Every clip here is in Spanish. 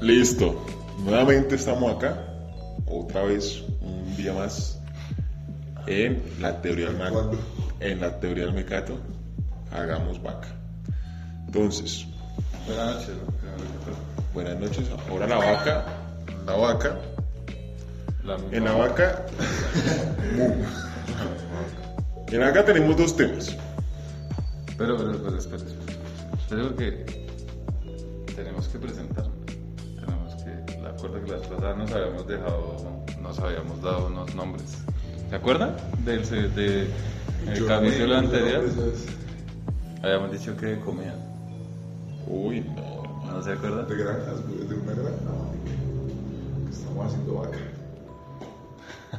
Listo. Nuevamente estamos acá. Otra vez, un día más. En la teoría del mago. En la teoría del mecato. Hagamos vaca. Entonces, Buenas noches. ¿no? buenas noches. Ahora la vaca. La vaca. La En la vaca. en la vaca tenemos dos temas. Pero, pero, pero, espera, espera. Espera porque tenemos que presentarnos. Tenemos que. La acuerdo las pasadas nos habíamos dejado, nos habíamos dado unos nombres. ¿Se acuerdan? Del de, el capítulo no anterior. no. Habíamos dicho que comían. Uy, no. ¿No se acuerdan? De granjas, de una granja. Estamos haciendo vaca.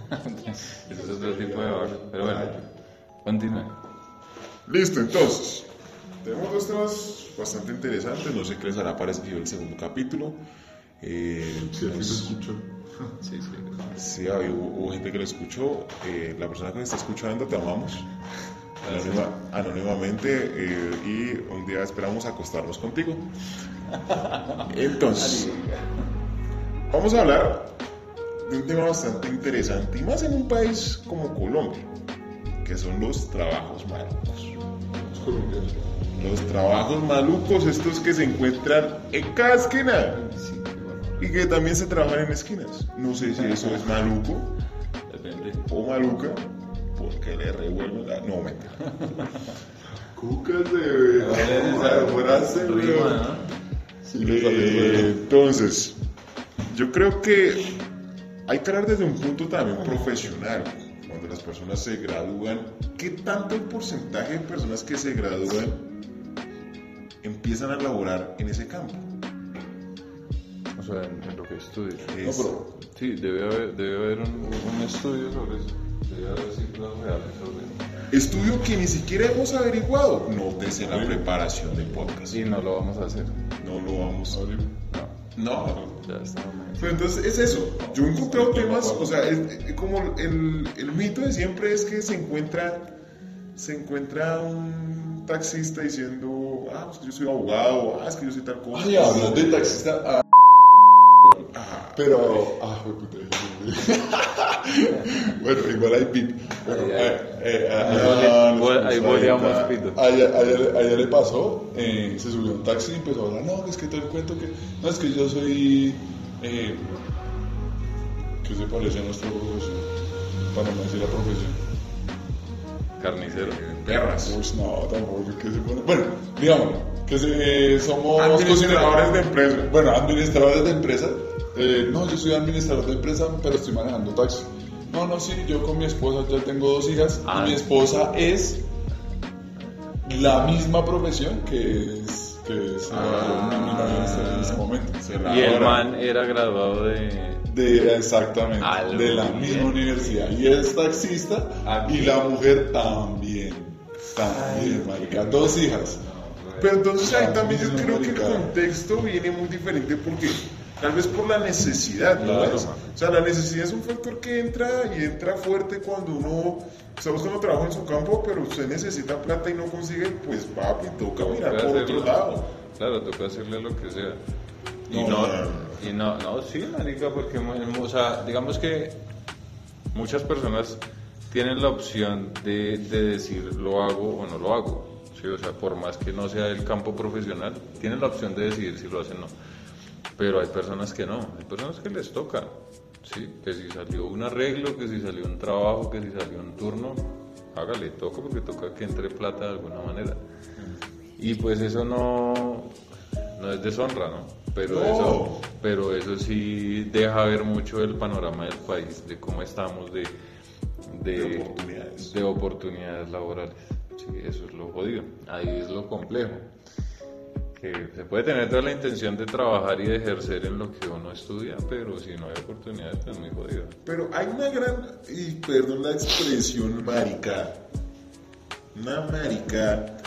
Ese es otro tipo de vaca. Pero bueno, continúe. Listo, entonces. Tenemos dos temas bastante interesantes. No sé qué les hará parecido el segundo capítulo. Eh, Si nos- se escuchó. Sí, sí. Sí, había- hubo, hubo gente que lo escuchó. Eh, la persona que nos está escuchando, te amamos. Anónima- anónimamente. eh, y un día esperamos acostarnos contigo. Entonces, vamos a hablar de un tema bastante interesante. Y más en un país como Colombia, que son los trabajos malucos. Los trabajos malucos, estos que se encuentran en cada esquina. Sí, Y que también se trabajan en esquinas. No sé si eso es maluco depende. o maluca, porque le revuelven la. No, mentira. Cucas de. Me Eh, entonces, yo creo que hay que hablar desde un punto también profesional. Cuando las personas se gradúan, ¿qué tanto el porcentaje de personas que se gradúan empiezan a laborar en ese campo? Sea, en, en lo que. Es- pero- Sí, debe haber, debe haber un, un estudio sobre eso. Debe haber cifras reales sobre eso. Estudio que ni siquiera hemos averiguado. Nótese en la preparación del podcast. Y no lo vamos a hacer. No lo vamos a abrir. No, No, ya estamos. Pero entonces es eso. Yo he encontrado temas, o sea, es, es como el, el mito de siempre es que se encuentra, se encuentra un taxista diciendo, ah, pues que yo soy abogado, ah, es que yo soy tal cosa. Ay, hablas de taxista. Ah, pero. Ah, bueno, igual hay pip. Bueno, Ahí, ahí, pito. A ella, a ella- a ella le pasó, eh, se subió a un taxi y empezó a hablar, no, es que te cuento que, no, es que yo soy, eh, ¿qué se parece a nuestra profesión? Para no decir la profesión. Carnicero. perras. Pues no, tampoco, ¿qué se pone? Bueno, digamos, que se- somos Administradores de empresa. Bueno, administradores de empresa. Eh, no, yo soy administrador de empresa, pero estoy manejando taxi. No, no, sí, yo con mi esposa ya tengo dos hijas Ah. y mi esposa es la misma profesión que es, que es Ah. en este momento. Y el man era graduado de. De, exactamente, Algo de la bien. misma universidad. Y es taxista Aquí. y la mujer también. También, marica. Dos hijas. Pero entonces ahí Ah, también yo creo que el contexto viene muy diferente porque tal vez por la necesidad, ¿no? Claro. O sea, la necesidad es un factor que entra y entra fuerte cuando uno está buscando trabajo en su campo, pero usted necesita plata y no consigue, pues papi, toca mirar Toca por otro lado. Claro, toca hacerle lo que sea. Y No, no, no, no. y no, no, sí, marica, porque, o sea, digamos que muchas personas tienen la opción de, de decir lo hago o no lo hago. Sí, o sea, por más que no sea el campo profesional, tienen la opción de decidir si lo hacen o no. Pero hay personas que no, hay personas que les toca. Sí, que si salió un arreglo, que si salió un trabajo, que si salió un turno, hágale, toca porque toca que entre plata de alguna manera. Y pues eso no, no es deshonra, ¿no? Pero, No. Eso, pero eso sí deja ver mucho el panorama del país, de cómo estamos, de, de, De oportunidades. de oportunidades laborales. Sí, eso es lo jodido. Ahí es lo complejo. Que se puede tener toda la intención de trabajar y de ejercer en lo que uno estudia, pero si no hay oportunidades, es muy jodido. Pero hay una gran, y perdón la expresión marica, una marica,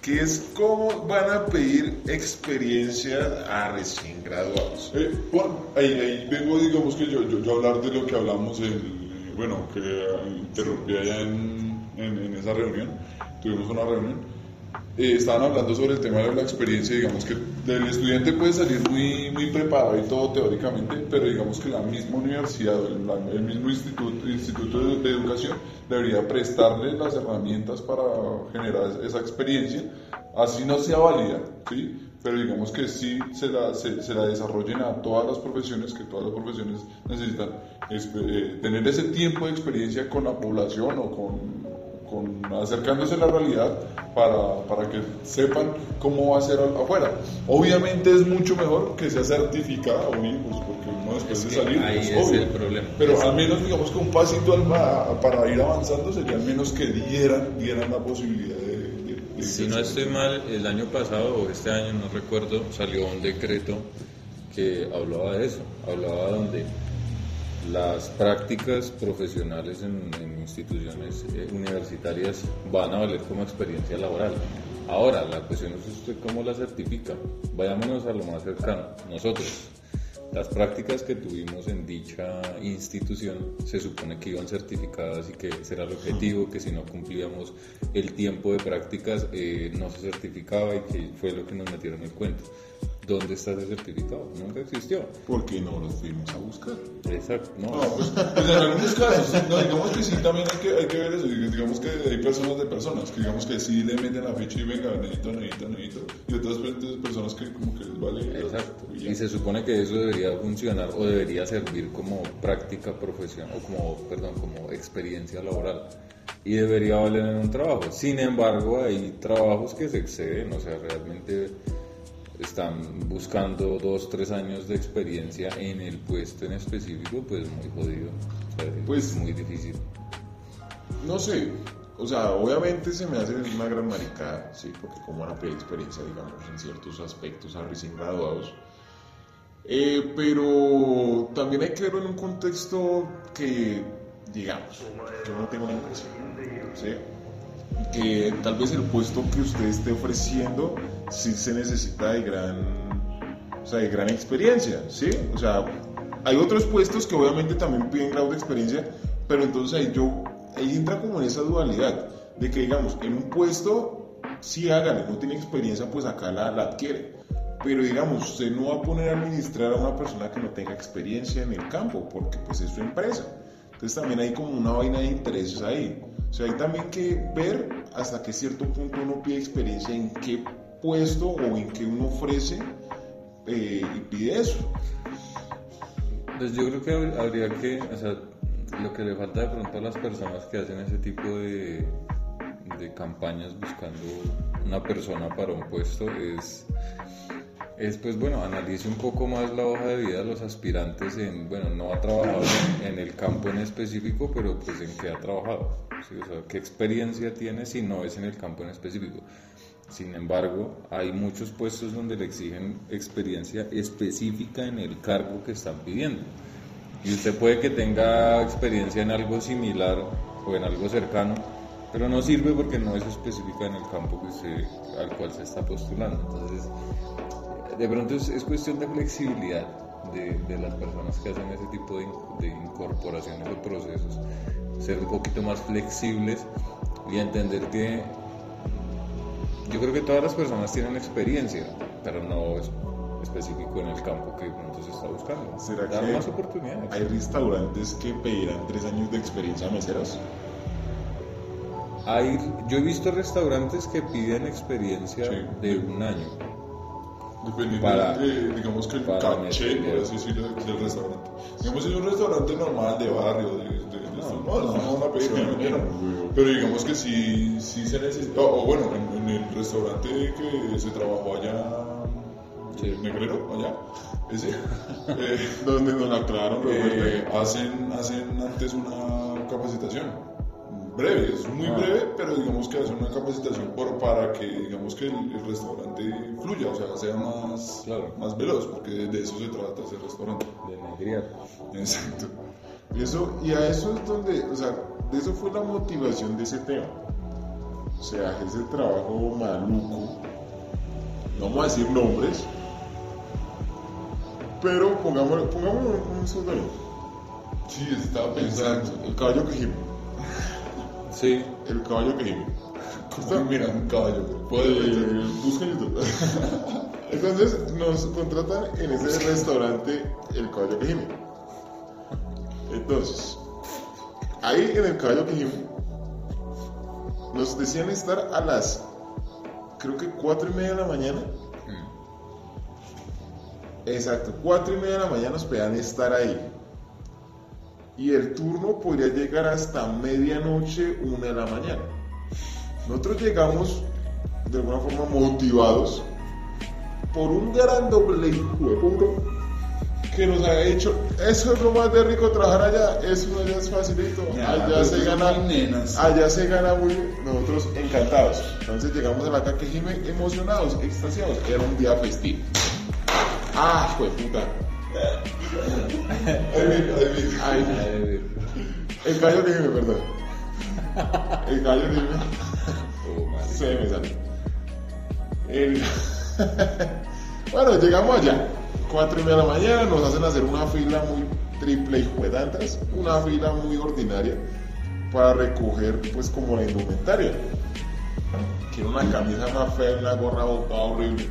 que es cómo van a pedir experiencia a recién graduados. Eh, Juan, ahí, ahí vengo, digamos que yo, yo, yo hablar de lo que hablamos, el, bueno, que eh, interrumpí allá en, en, en esa reunión, tuvimos una reunión, eh, estaban hablando sobre el tema de la experiencia, digamos que el estudiante puede salir muy, muy preparado y todo teóricamente, pero digamos que la misma universidad, el, el mismo instituto, instituto de, de, educación debería prestarle las herramientas para generar esa experiencia, así no sea válida, ¿sí? pero digamos que sí se la, se, se la desarrollen a todas las profesiones, que todas las profesiones necesitan eh, tener ese tiempo de experiencia con la población o con con, acercándose a la realidad para, para, que sepan cómo va a ser afuera. Obviamente es mucho mejor que sea certificado, pues porque uno después de salir ahí es, es obvio. el problema. Pero al menos digamos que un pasito al, a, para ir avanzando sería al menos que dieran, dieran la posibilidad de... de, de si no estoy mal, el año pasado o este año, no recuerdo, salió un decreto que hablaba de eso, hablaba donde las prácticas profesionales en, instituciones eh, universitarias van a valer como experiencia laboral. Ahora, la cuestión es usted cómo la certifica. Vayámonos a lo más cercano. Nosotros, las prácticas que tuvimos en dicha institución se supone que iban certificadas y que ese era el objetivo, que si no cumplíamos el tiempo de prácticas eh, no se certificaba y que fue lo que nos metieron en el cuento. ¿Dónde está ese certificado? Nunca existió. Porque no lo fuimos a buscar. Exacto, no. No, pues, pues en algunos casos, no, digamos que sí, también hay que, hay que ver eso, digamos que hay personas de personas, que digamos que sí le meten la ficha y venga, necesito, necesito, necesito, y otras personas que como que les vale. Exacto. y. Y se supone que eso debería funcionar o debería servir como práctica profesional o como, perdón, como experiencia laboral. Y debería valer en un trabajo. Sin embargo, hay trabajos que se exceden, o sea, realmente están buscando dos, tres años de experiencia en el puesto en específico, pues muy jodido. O sea, Pues- es muy difícil. No sé, o sea, obviamente se me hace una gran maricada, sí, porque como van a pedir experiencia, digamos, en ciertos aspectos a recién graduados. Eh, pero también hay que verlo en un contexto que, digamos, yo no tengo una impresión, ¿sí? Que tal vez el puesto que usted esté ofreciendo sí se necesita de gran, o sea, de gran experiencia, ¿sí? O sea, hay otros puestos que obviamente también piden grado de experiencia, pero entonces ahí yo, ahí entra como en esa dualidad, de que digamos, en un puesto, sí hágale, no tiene experiencia, pues acá la, la adquiere. Pero digamos, usted no va a poner a administrar a una persona que no tenga experiencia en el campo, porque pues es su empresa. Entonces también hay como una vaina de intereses ahí. O sea, hay también que ver hasta qué cierto punto uno pide experiencia en qué puesto o en qué uno ofrece eh, y pide eso. Pues yo creo que hab- habría que, o sea, lo que le falta de pronto a las personas que hacen ese tipo de, campañas buscando una persona para un puesto es, es pues bueno, analice un poco más la hoja de vida de los aspirantes en, bueno, no ha trabajado en, el campo en específico, pero pues en qué ha trabajado, o sea, qué experiencia tiene si no es en el campo en específico. Sin embargo, hay muchos puestos donde le exigen experiencia específica en el cargo que están pidiendo. Y usted puede que tenga experiencia en algo similar o en algo cercano, pero no sirve porque no es específica en el campo que se- al cual se está postulando. Entonces, de pronto es, es cuestión de flexibilidad de, de las personas que hacen ese tipo de, de incorporaciones o procesos, ser un poquito más flexibles y entender que yo creo que todas las personas tienen experiencia, pero no es específico en el campo que pronto se está buscando. ¿Será Dar que más oportunidades. hay restaurantes que pedirán tres años de experiencia a meseros? Hay, yo he visto restaurantes que piden experiencia Sí. de un año. Dependiendo Para- de, digamos que el caché, por así decirlo, del restaurante. Digamos, es un restaurante normal de barrio, de, de, de- no, no, no, una pequeña no. Pero digamos que sí, sí se necesita, o, bueno, en, en el restaurante que se trabajó allá, Sí. en Negrero, allá, ese, eh, Donde nos aclararon eh, hacen, hacen antes una capacitación breve, es muy breve, pero digamos que hacen una capacitación por, para que digamos que el, el restaurante fluya, o sea, sea más, Claro. más veloz, porque de, de eso se trata ese restaurante. De negriar. Exacto. Y, eso, y a eso es donde, o sea, de eso fue la motivación de ese tema. O sea, ese trabajo maluco, no vamos a decir nombres, pero pongámosle, pongámosle un, un. Sí, estaba pensando. El caballo que. Sí, El caballo que gime. Estoy mirando un caballo. Eh, busquen YouTube. Entonces nos contratan en ese restaurante El Caballo que Gime. Entonces, ahí en el Caballo que Gime nos decían estar a las, creo que cuatro y media de la mañana. Exacto, cuatro y media de la mañana nos pedían estar ahí. Y el turno podría llegar hasta medianoche, una de la mañana. Nosotros llegamos de alguna forma motivados por un gran doble puta que nos ha hecho eso es lo más de rico trabajar allá eso allá es facilito Ya, allá se gana allá se gana muy bien nosotros encantados. Entonces llegamos a la Caquejime emocionados extasiados era un día festivo. Ah fue puta Ay, el gallo Jime, perdón el gallo que Jime oh. Se me sale. El- bueno, llegamos allá. Cuatro y media de la mañana, nos hacen hacer una fila muy triple y juedantas, una fila muy ordinaria para recoger pues como la indumentaria. Que era una camisa más fea, una gorra botada horrible.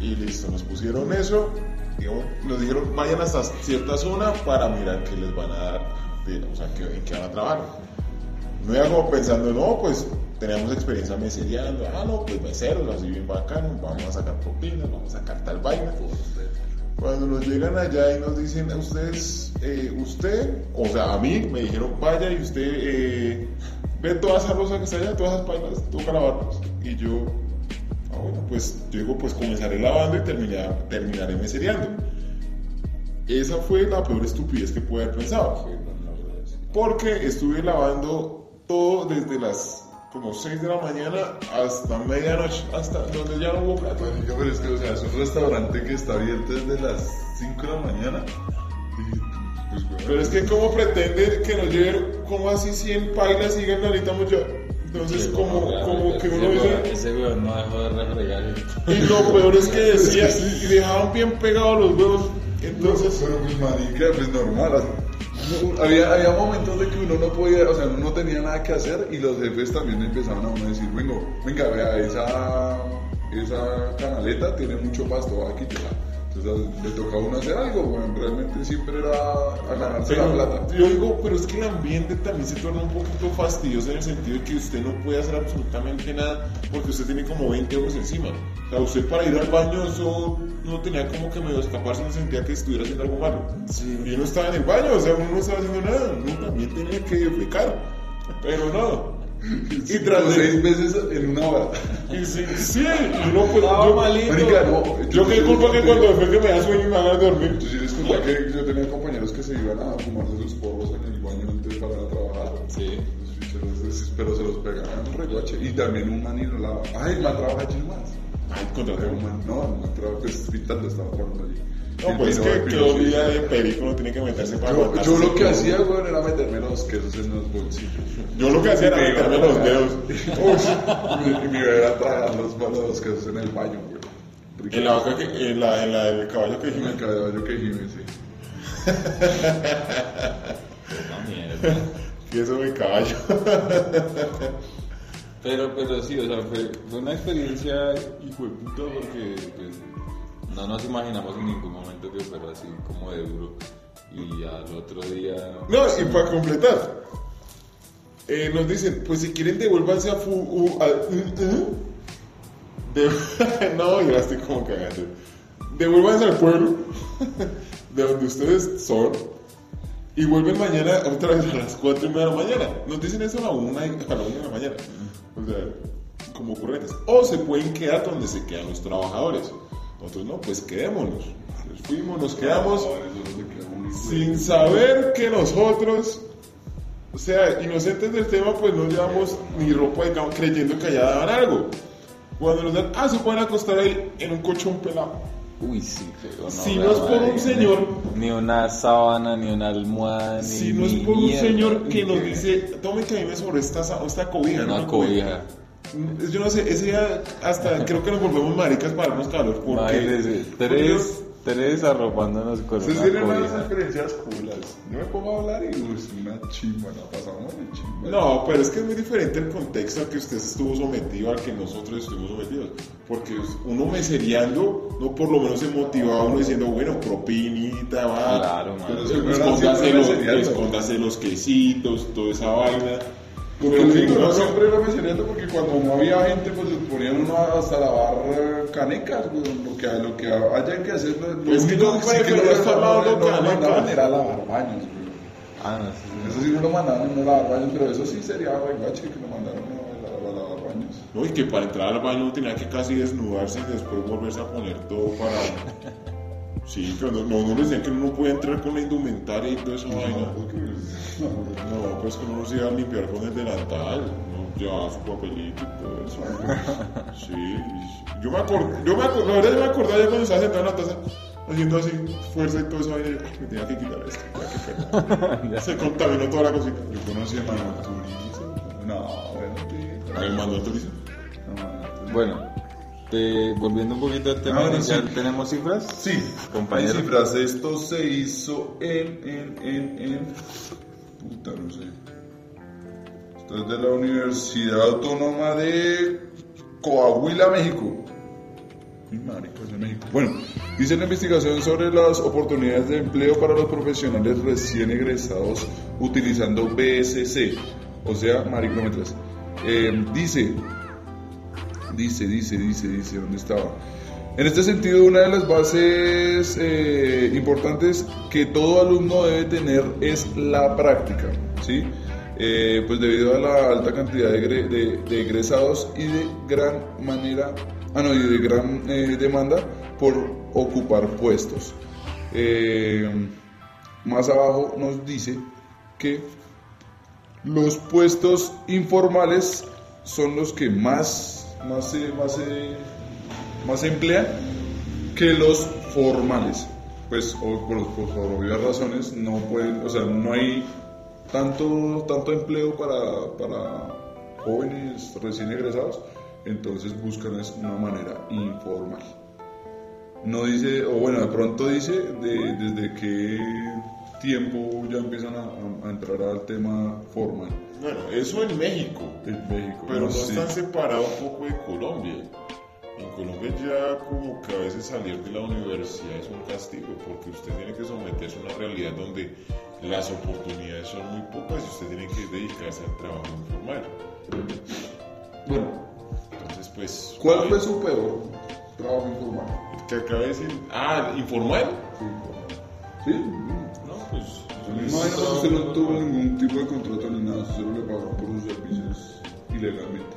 Y listo, nos pusieron eso, digamos, nos dijeron vayan hasta cierta zona para mirar qué les van a dar, de- o sea, qué- en qué van a trabajar. No iba como pensando, no, pues teníamos experiencia mesereando, ah, no, pues meseros, así bien bacano, vamos a sacar propinas, vamos a sacar tal vaina. Cuando nos llegan allá y nos dicen, ustedes, eh, usted, o sea, a mí me dijeron, vaya y usted eh, ve toda esa rosa que está allá, todas esas pailas, toca lavarlas. Y yo, ah, bueno, pues yo digo, pues comenzaré lavando y terminar, terminaré mesereando. Esa fue la peor estupidez que pude haber pensado. Porque estuve lavando todo desde las como 6 de la mañana hasta medianoche, hasta donde ya no hubo plata. Marica, pero es que, o sea, es un restaurante que está abierto desde las 5 de la mañana. Y, pues, bueno, Pero es que ¿cómo pretende que nos lleven como así 100 pailas y sigan ahorita mucho? Entonces como, como que uno Ese weón- dice... Ese weón no dejó de refregar. Y lo peor es que decía, y dejaban bien pegados los huevos. Entonces, pero pues marica, pues normal. había momentos de que uno no podía, o sea, uno no tenía nada que hacer y los jefes también empezaban a uno a decir, venga, venga, vea, esa, esa canaleta tiene mucho pasto, aquí te la. Le toca a uno hacer algo, bueno, realmente siempre era a ganarse la plata. Pero yo digo, pero es que el ambiente también se torna un poquito fastidioso en el sentido de que usted no puede hacer absolutamente nada porque usted tiene como 20 euros encima. O sea, usted para ir al baño, eso no tenía como que medio escaparse, no sentía que estuviera haciendo algo malo. Y uno estaba en el baño, o sea, uno no estaba haciendo nada, uno también tenía que defecar. Pero no. Y tras de. seis veces en una hora. Y sí, sí, y uno pues. Estaba yo, malito. Marica, no. yo qué culpa que cuando fue que me da sueño y me haga dormir. Yo sí les conté que yo tenía compañeros que se iban a fumarse sus porros en el baño antes para trabajar. Sí. Los ficheros, pero se los pegaban reguache. Y también un man y no la. Ay, el man trabaja allí más. Ay, contraté Un man, no, el man trabaja pues pintando, estaba trabajando allí. No, pues es que, olvida de perico no tiene que meterse para Yo, yo lo que hacía, weón, era meterme los quesos en los bolsillos. Yo lo que hacía era meterme los dedos. y me iba a tragar los, los quesos en el baño, weón. En la vaca que, en la, en la del caballo que En el caballo que gime, sí. No, mierda. Que eso de caballo. Pero, pero sí, o sea, fue, fue una experiencia hijo de puta porque pues, no nos imaginamos en ningún momento que fuera así como de duro. Y al otro día. No, y para completar, eh, nos dicen, pues si quieren devuélvanse a fu... no, ya estoy como cagando. Devuélvanse al pueblo de donde ustedes son y vuelven mañana otra vez a las 4 y media de la mañana. Nos dicen eso a la 1 a la una de la mañana. O sea, como ocurrentes. O se pueden quedar donde se quedan los trabajadores. Nosotros no, pues quedémonos. Nos fuimos, nos quedamos muy sin saber que nosotros, o sea, inocentes del tema, pues no llevamos ni ropa de cama creyendo que allá daban algo. Cuando nos dan, ah, se pueden acostar ahí en un colchón pelado. Uy, sí, feo. No, Si no es por un señor- Ni, una sábana, ni una almohada, ni. Si no es por un mierda, señor que nos dice, tome que a mí me sobre esta, esta cobija, ¿no? Una cobija. Yo no sé, ese día hasta creo que nos volvemos maricas para darnos calor. Porque Imagínese, porque tres, Tres arropándonos con una tienen unas experiencias culas. Yo me pongo a hablar y uy, es una chimba, la pasamos de chimba. No, pero es que es muy diferente el contexto al que usted estuvo sometido al que nosotros estuvimos sometidos. Porque uno mesereando, no por lo menos se motivaba uno diciendo, bueno, propinita, va. Claro, man. Pero sí, Escóndase los, escóndase los quesitos, toda esa vaina. Porque Pero sí, que pero siempre lo mencionando porque cuando no había gente, pues les ponían uno hasta lavar canecas, güey, lo que, lo que haya que hacer. Lo Pues que no, sí pero no lo mandaban era a lavar baños, güey. Ah, no, sí, sí. Eso sí no lo mandaban no lavar baños, pero eso sí sería regache que lo mandaron a, lavar baños. No, y que para entrar al baño uno tenía que casi desnudarse y después volverse a poner todo para... Sí, pero no, no, no le decían que uno no podía entrar con la indumentaria y toda esa vaina. porque, no, No, pues que uno no se iba a limpiar con el delantal, no llevaba su papelito y todo eso. Sí, yo me acordé, yo me acordé, la verdad yo me acordaba ya cuando estaba sentado en la taza, haciendo así fuerza y todo eso, vaina, y yo, "Ay, me tenía que quitar esto, ya que pena". Se contaminó toda la cocina. Yo conocí a Manuel Turizo. No, bueno, sí. A ver, mandó autoriza. No, Manuel Turizo. Bueno, te- volviendo un poquito al tema Ah, bueno, inicial, sí. ¿tenemos cifras? Sí, Compañero. Hay cifras. Esto se hizo en, en, en, en. Puta, no sé. Esto es de la Universidad Autónoma de Coahuila, México. Bueno, dice la investigación sobre las oportunidades de empleo para los profesionales recién egresados utilizando BSC, o sea, maricómetras. Eh, dice Dice, dice, dice, dice, ¿dónde estaba? En este sentido, una de las bases eh, importantes que todo alumno debe tener es la práctica, ¿sí? Eh, pues debido a la alta cantidad de, egre- de- de egresados y de gran manera, ah no, y de gran eh, demanda por ocupar puestos. Eh, más abajo nos dice que los puestos informales son los que más, más, se- más, se- más se emplean que los formales. Pues por, obvias razones no pueden, o sea, no hay tanto, tanto empleo para, para jóvenes recién egresados, entonces buscan es una manera informal. No dice, o bueno, de pronto dice de- desde qué tiempo ya empiezan a entrar al tema formal Bueno, eso en México, en México. pero no sé. están separados un poco de Colombia. En Colombia ya como que a veces salir de la universidad es un castigo porque usted tiene que someterse a una realidad donde las oportunidades son muy pocas y usted tiene que dedicarse al trabajo informal. Bueno, Entonces, pues... ¿cuál fue su peor trabajo informal? Que acabé de decir... Ah, ¿informal? Sí, No, pues... Me imagino que usted no tuvo ningún tipo de contrato ni nada, solo le pagaron por sus servicios ilegalmente.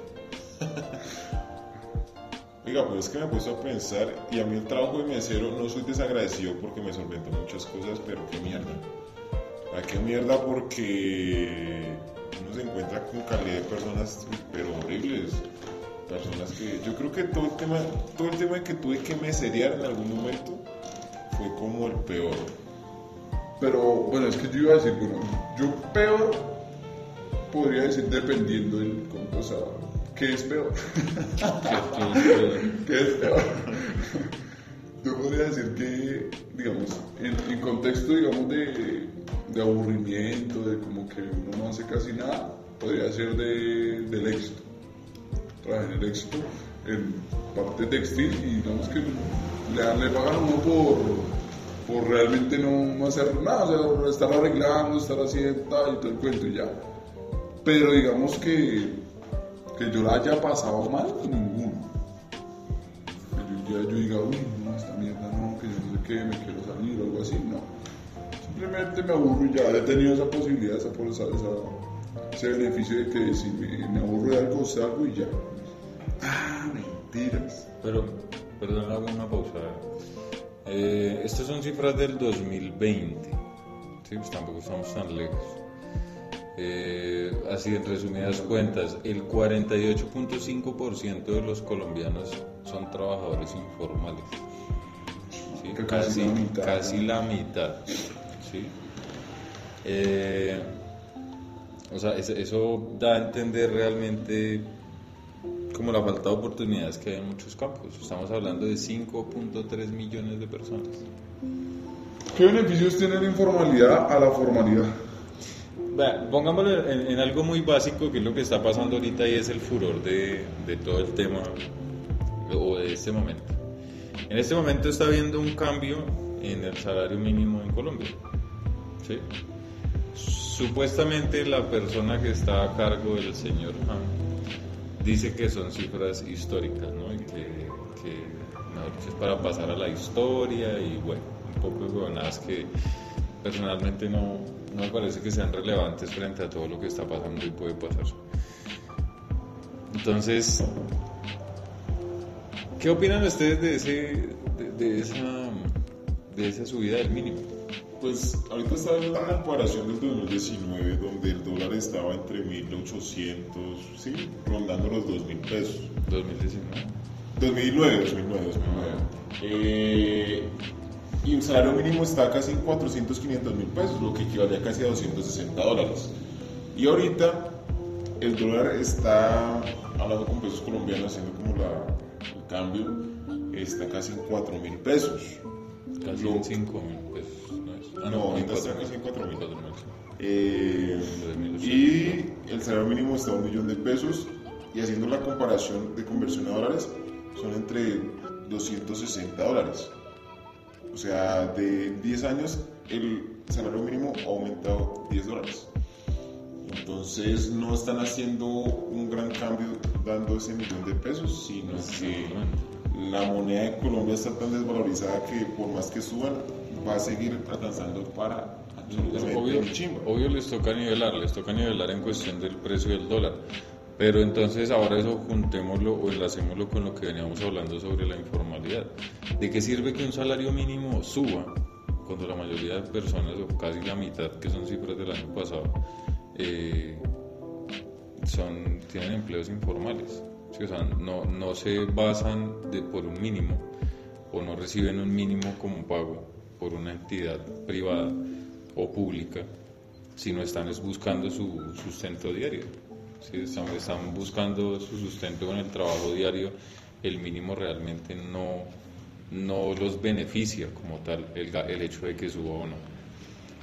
Oiga, pues es que me he puesto a pensar y a mí el trabajo de mesero no soy desagradecido porque me solventó muchas cosas, pero qué mierda. ¿A qué mierda? Porque uno se encuentra con calidad de personas, pero horribles. Personas que yo creo que todo el tema, todo el tema que tuve que meserear en algún momento fue como el peor. Pero bueno, es que yo iba a decir, bueno, yo peor podría decir dependiendo del, o sea, ¿qué es peor? ¿Qué es peor? Yo podría decir que, digamos, en, en contexto, digamos, de, de aburrimiento, de como que uno no hace casi nada, podría ser de, del éxito. Trabajé en el éxito, en parte textil, y digamos que le, le pagan uno por, por realmente no, no hacer nada, o sea, estar arreglando, estar haciendo tal y todo el cuento y ya. Pero digamos que, que yo la haya pasado mal, ninguno yo, ya yo diga, uy, no, esta mierda no, que yo no sé qué, me quiero salir o algo así, no. Simplemente me aburro y ya he tenido esa posibilidad, esa, esa, esa- ese beneficio de que si me, me aburro de algo, salgo y ya. Ah, mentiras. Pero, perdón, hago una pausa. Eh, estas son cifras del 2020. Sí, pues tampoco estamos tan lejos. Eh, así, en resumidas cuentas, el 48.5% de los colombianos son trabajadores informales. Sí, casi, casi la mitad, casi ¿no? la mitad. ¿sí? Eh, o sea, es- eso da a entender realmente como la falta de oportunidades que hay en muchos campos. Estamos hablando de 5.3 millones de personas. ¿Qué beneficios tiene la informalidad a la formalidad? Pongámoslo en, en algo muy básico que es lo que está pasando ahorita y es el furor de, de todo el tema o de este momento. En este momento está habiendo un cambio en el salario mínimo en Colombia. ¿sí? Supuestamente la persona que está a cargo del señor Ham dice que son cifras históricas, ¿no? Y que, es para pasar a la historia y bueno, un poco de huevonadas que personalmente no, no me parece que sean relevantes frente a todo lo que está pasando y puede pasar. Entonces, ¿qué opinan ustedes de, ese, de esa, de esa subida del mínimo? Pues ahorita estaba viendo una comparación del 2019 donde el dólar estaba entre 1800, sí, rondando los 2000 pesos. 2019. 2009, 2009, 2009. Eh, y el salario mínimo está casi en 400, 500 mil pesos, lo que equivale a casi a 260 dólares. Y ahorita el dólar está, hablando con pesos colombianos, haciendo como la, el cambio, está casi en 4 mil pesos. Casi Lo- en 5 mil. Ah, No, ahorita está 4.000. casi en 4.000. 4.000. Eh, 3.800. y el salario mínimo está a un millón de pesos y haciendo la comparación de conversión a dólares son entre 260 dólares. O sea, de 10 años el salario mínimo ha aumentado 10 dólares. Entonces no están haciendo un gran cambio dando ese millón de pesos, sino que la moneda de Colombia está tan desvalorizada que por más que suban va a seguir alcanzando para absolutamente Obvio, obvio les toca nivelar, les toca nivelar en cuestión del precio del dólar. Pero entonces ahora eso juntémoslo o enlacémoslo con lo que veníamos hablando sobre la informalidad. ¿De qué sirve que un salario mínimo suba cuando la mayoría de personas, o casi la mitad, que son cifras del año pasado, eh, son, tienen empleos informales? ¿sí? O sea, no, no se basan de, por un mínimo o no reciben un mínimo como pago por una entidad privada o pública, sino están es buscando su sustento diario. ¿sí? Están, están buscando su sustento con el trabajo diario, el mínimo realmente no, no los beneficia como tal el, el hecho de que suba o no.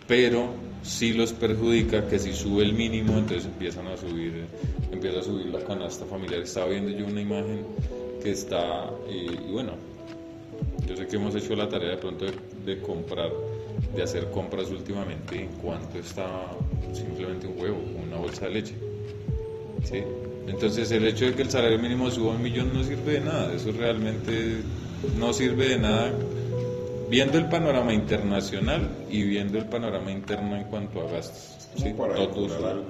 Pero sí los perjudica que si sube el mínimo, entonces empiezan a subir, empieza a subir la canasta familiar. Estaba viendo yo una imagen que está, y bueno, yo sé que hemos hecho la tarea de pronto de, de comprar, de hacer compras últimamente en cuanto está simplemente un huevo una bolsa de leche. ¿sí? Entonces el hecho de que el salario mínimo suba un millón no sirve de nada, eso realmente no sirve de nada viendo el panorama internacional y viendo el panorama interno en cuanto a gastos. ¿sí? Para Todos algo,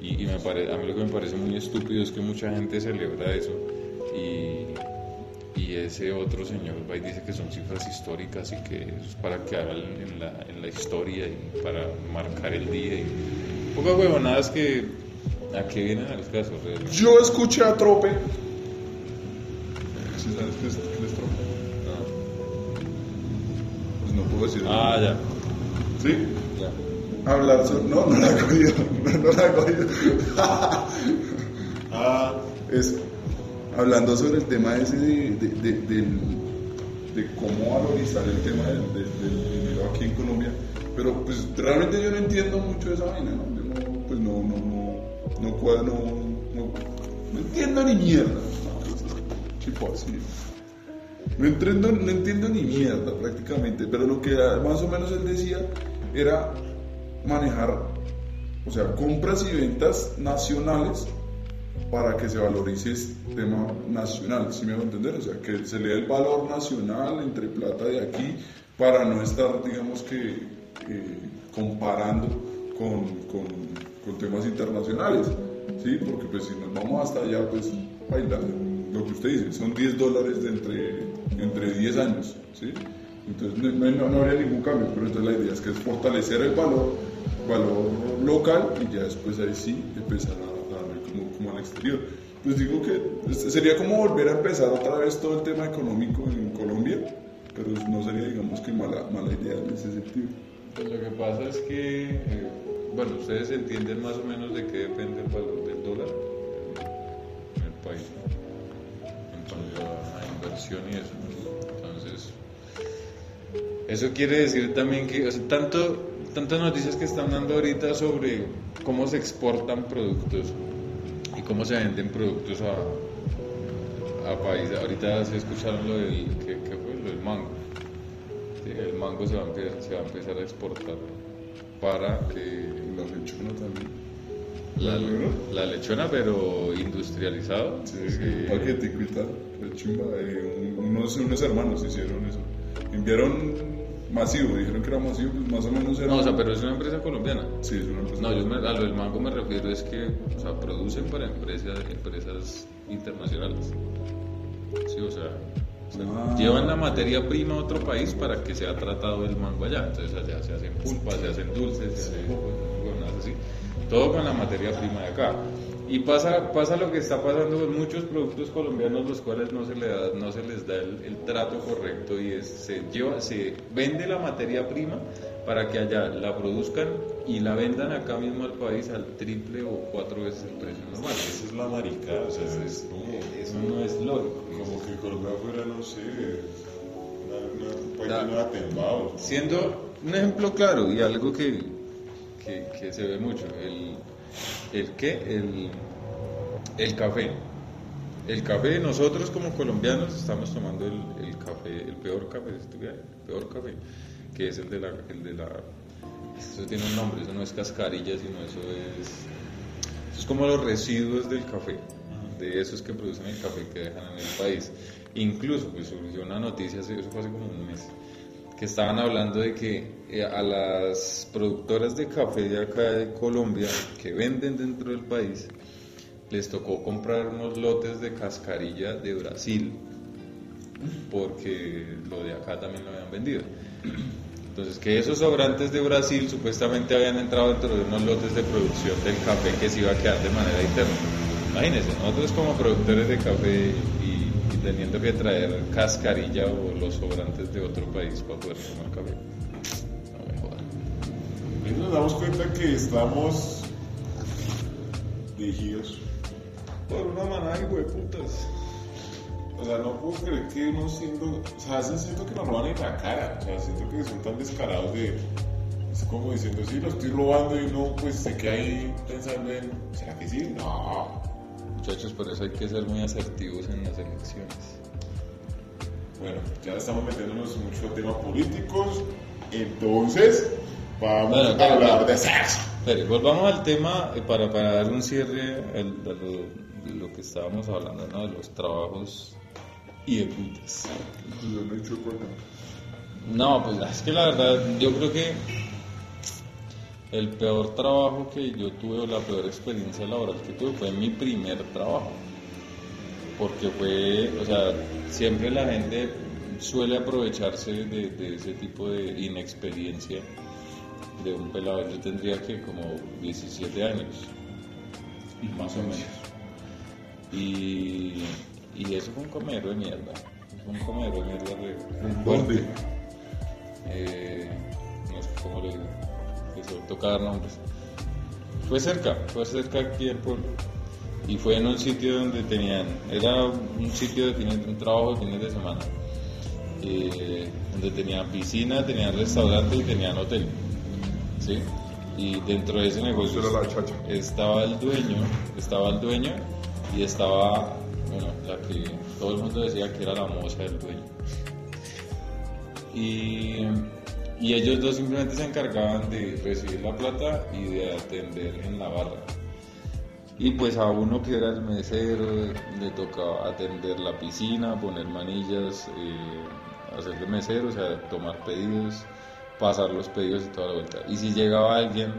y, y me pare- a mí lo que me parece muy estúpido es que mucha gente celebra eso y, y ese otro señor va y dice que son cifras históricas y que es para que hagan en la, en la historia y para marcar el día y pocas huevonadas que a qué vienen al caso realmente. Yo escuché a Trope. ¿Sí sabes qué es, qué es Trope? Pues no puedo decir. Ah, ya. ¿Sí? ya. Hablar sobre... No, no la he cogido. No, no la he cogido. ah, es hablando sobre el tema ese de, de, de- cómo valorizar el tema del, dinero aquí en Colombia. Pero pues realmente yo no entiendo mucho de esa vaina, ¿no? Yo no, pues no, no, no, no, no, entiendo ni mierda. No, tipo. No entiendo, no entiendo ni mierda prácticamente, pero lo que más o menos él decía era manejar, o sea, compras y ventas nacionales para que se valorice este tema nacional, ¿sí me va a entender? O sea, que se le dé el valor nacional entre plata de aquí para no estar, digamos que, eh, comparando con, con, con temas internacionales, ¿sí? Porque pues si nos vamos hasta allá, pues, baila, lo que usted dice, son 10 dólares de entre, entre 10 años, ¿sí? Entonces no, no, no habría ningún cambio, pero entonces la idea es que es fortalecer el valor, valor local y ya después ahí sí empezar a exterior. Pues digo que sería como volver a empezar otra vez todo el tema económico en Colombia, pero no sería digamos que mala, mala idea en ese sentido. Pues lo que pasa es que, eh, bueno, ustedes entienden más o menos de qué depende el valor del dólar. país en cuanto a inversión y eso. Entonces, eso quiere decir también que, o sea, tanto, tantas noticias que están dando ahorita sobre cómo se exportan productos y cómo se venden productos a, a países. Ahorita se escucharon lo del, ¿qué, qué fue? Lo del mango. Sí, el mango se va, a empezar, se va a empezar a exportar para que La lechona también. la, la lechona, pero industrializado. Sí, sí, un paquetico y tal. Eh, un- unos, unos hermanos hicieron eso. Enviaron masivo, dijeron que era masivo, pues más o menos era. No, o sea, pero es una empresa colombiana. Sí, es una empresa. No, yo me- a lo del mango me refiero es que o sea, producen para empresas, empresas internacionales. Sí, o sea, o sea, Ah. llevan la materia prima a otro país para que sea tratado el mango allá. Entonces allá se hacen pulpas, se hacen dulces, se hacen huevonadas así. Todo con la materia prima de acá. Y pasa, pasa lo que está pasando con muchos productos colombianos los cuales no se, le da, no se les da el, el trato correcto y es, se, lleva, se vende la materia prima para que allá la produzcan y la vendan acá mismo al país al triple o cuatro veces el precio normal. Esa es la maricada, o sea, es como, Eso no es lógico. como que Colombia fuera, no sé, una, una, un país. Siendo un ejemplo claro y algo que, que, que se ve mucho, el, el qué, el, el café. El café, nosotros como colombianos estamos tomando el, el café, el peor café, el peor café, que es el de la, el de la, eso tiene un nombre, eso no es cascarilla, sino eso es, eso es como los residuos del café, de esos que producen el café que dejan en el país. Incluso, pues surgió una noticia, eso fue hace como un mes, que estaban hablando de que eh, a las productoras de café de acá de Colombia que venden dentro del país les tocó comprar unos lotes de cascarilla de Brasil porque lo de acá también lo habían vendido. Entonces, que esos sobrantes de Brasil supuestamente habían entrado dentro de unos lotes de producción del café que se iba a quedar de manera interna. Imagínense, nosotros como productores de café teniendo que traer cascarilla o los sobrantes de otro país para poder tomar café. No me jodan. Nos damos cuenta que estamos dirigidos. Por una manada de hueputas. O sea, no puedo creer que uno siendo. O sea, siento que nos roban en la cara. O sea, siento que son tan descarados de. Es como diciendo, sí, lo estoy robando y uno pues se queda ahí pensando en. ¿Será que sí? No. Muchachos, por eso hay que ser muy asertivos en las elecciones. Bueno, ya estamos metiéndonos mucho en temas políticos. Entonces, vamos Bueno, a pero- hablar de sexo. Pero volvamos al tema eh, para, para dar un cierre al- a lo, de lo que estábamos hablando, ¿no? De los trabajos y de putas. Cuenta. No, pues es que la verdad, yo creo que el peor trabajo que yo tuve o la peor experiencia laboral que tuve fue mi primer trabajo. Porque fue, o sea, siempre la gente suele aprovecharse de, de ese tipo de inexperiencia de un pelado. Yo tendría que como 17 años, más o menos. Y, y eso fue un comero de mierda. Fue un comero de mierda. re- ¿Dónde? eh, no sé cómo le digo, que se toca dar nombres. Fue cerca, fue cerca aquí del pueblo. Y fue en un sitio donde tenían, era un sitio de fines, un trabajo de fines de semana, eh, donde tenían piscina, tenían restaurante y tenían hotel. ¿sí? Y dentro de ese negocio estaba el dueño, estaba el dueño y estaba, bueno, la que todo el mundo decía que era la moza del dueño. Y, y ellos dos simplemente se encargaban de recibir la plata y de atender en la barra. Y pues a uno que era el mesero le tocaba atender la piscina, poner manillas, eh, hacer de mesero, o sea, tomar pedidos, pasar los pedidos y toda la vuelta. Y si llegaba alguien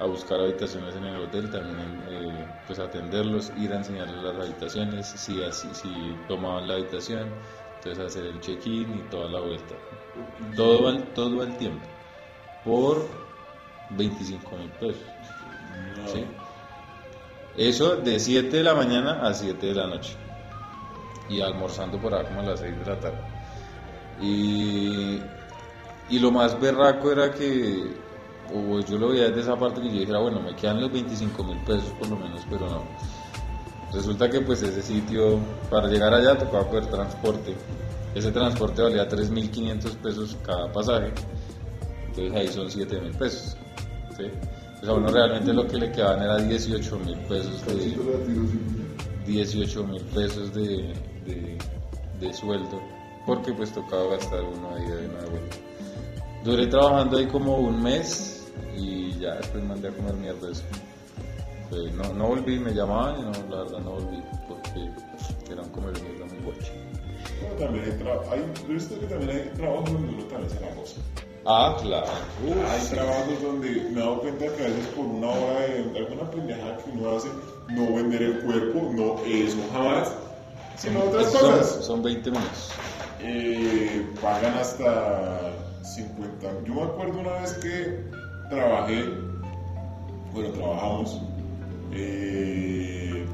a buscar habitaciones en el hotel, también eh, pues atenderlos, ir a enseñarles las habitaciones, si, así, si tomaban la habitación, entonces hacer el check-in y toda la vuelta. Todo al, todo al tiempo, por 25 mil pesos. ¿sí? Eso de 7 de la mañana a 7 de la noche. Y almorzando por ahí como a las 6 de la tarde. Y, y lo más berraco era que, o yo lo veía desde esa parte que yo dijera, bueno, me quedan los 25 mil pesos por lo menos, pero no. Resulta que pues ese sitio, para llegar allá tocaba poder transporte. Ese transporte valía 3.500 pesos cada pasaje, entonces ahí son 7.000 pesos. ¿sí? Sea, a uno realmente lo que le quedaban era 18.000 pesos de, 18 mil pesos de, de, de sueldo, porque pues tocaba gastar uno ahí de nuevo. Duré trabajando ahí como un mes y ya después mandé a comer mierda eso. Pues, no, no volví, me llamaban y no, la verdad no volví, porque era un comer mierda muy boche. Pero también hay, tra- hay, yo he visto que también hay trabajos donde uno también se la goza. Ah, claro. Hay trabajos donde me he dado cuenta que a veces por una hora de alguna pendejada que uno hace, no vender el cuerpo, no eso jamás, sino otras Son- cosas. Son 20 minutos. Eh, pagan hasta 50. Yo me acuerdo una vez que trabajé, bueno, trabajamos, eh,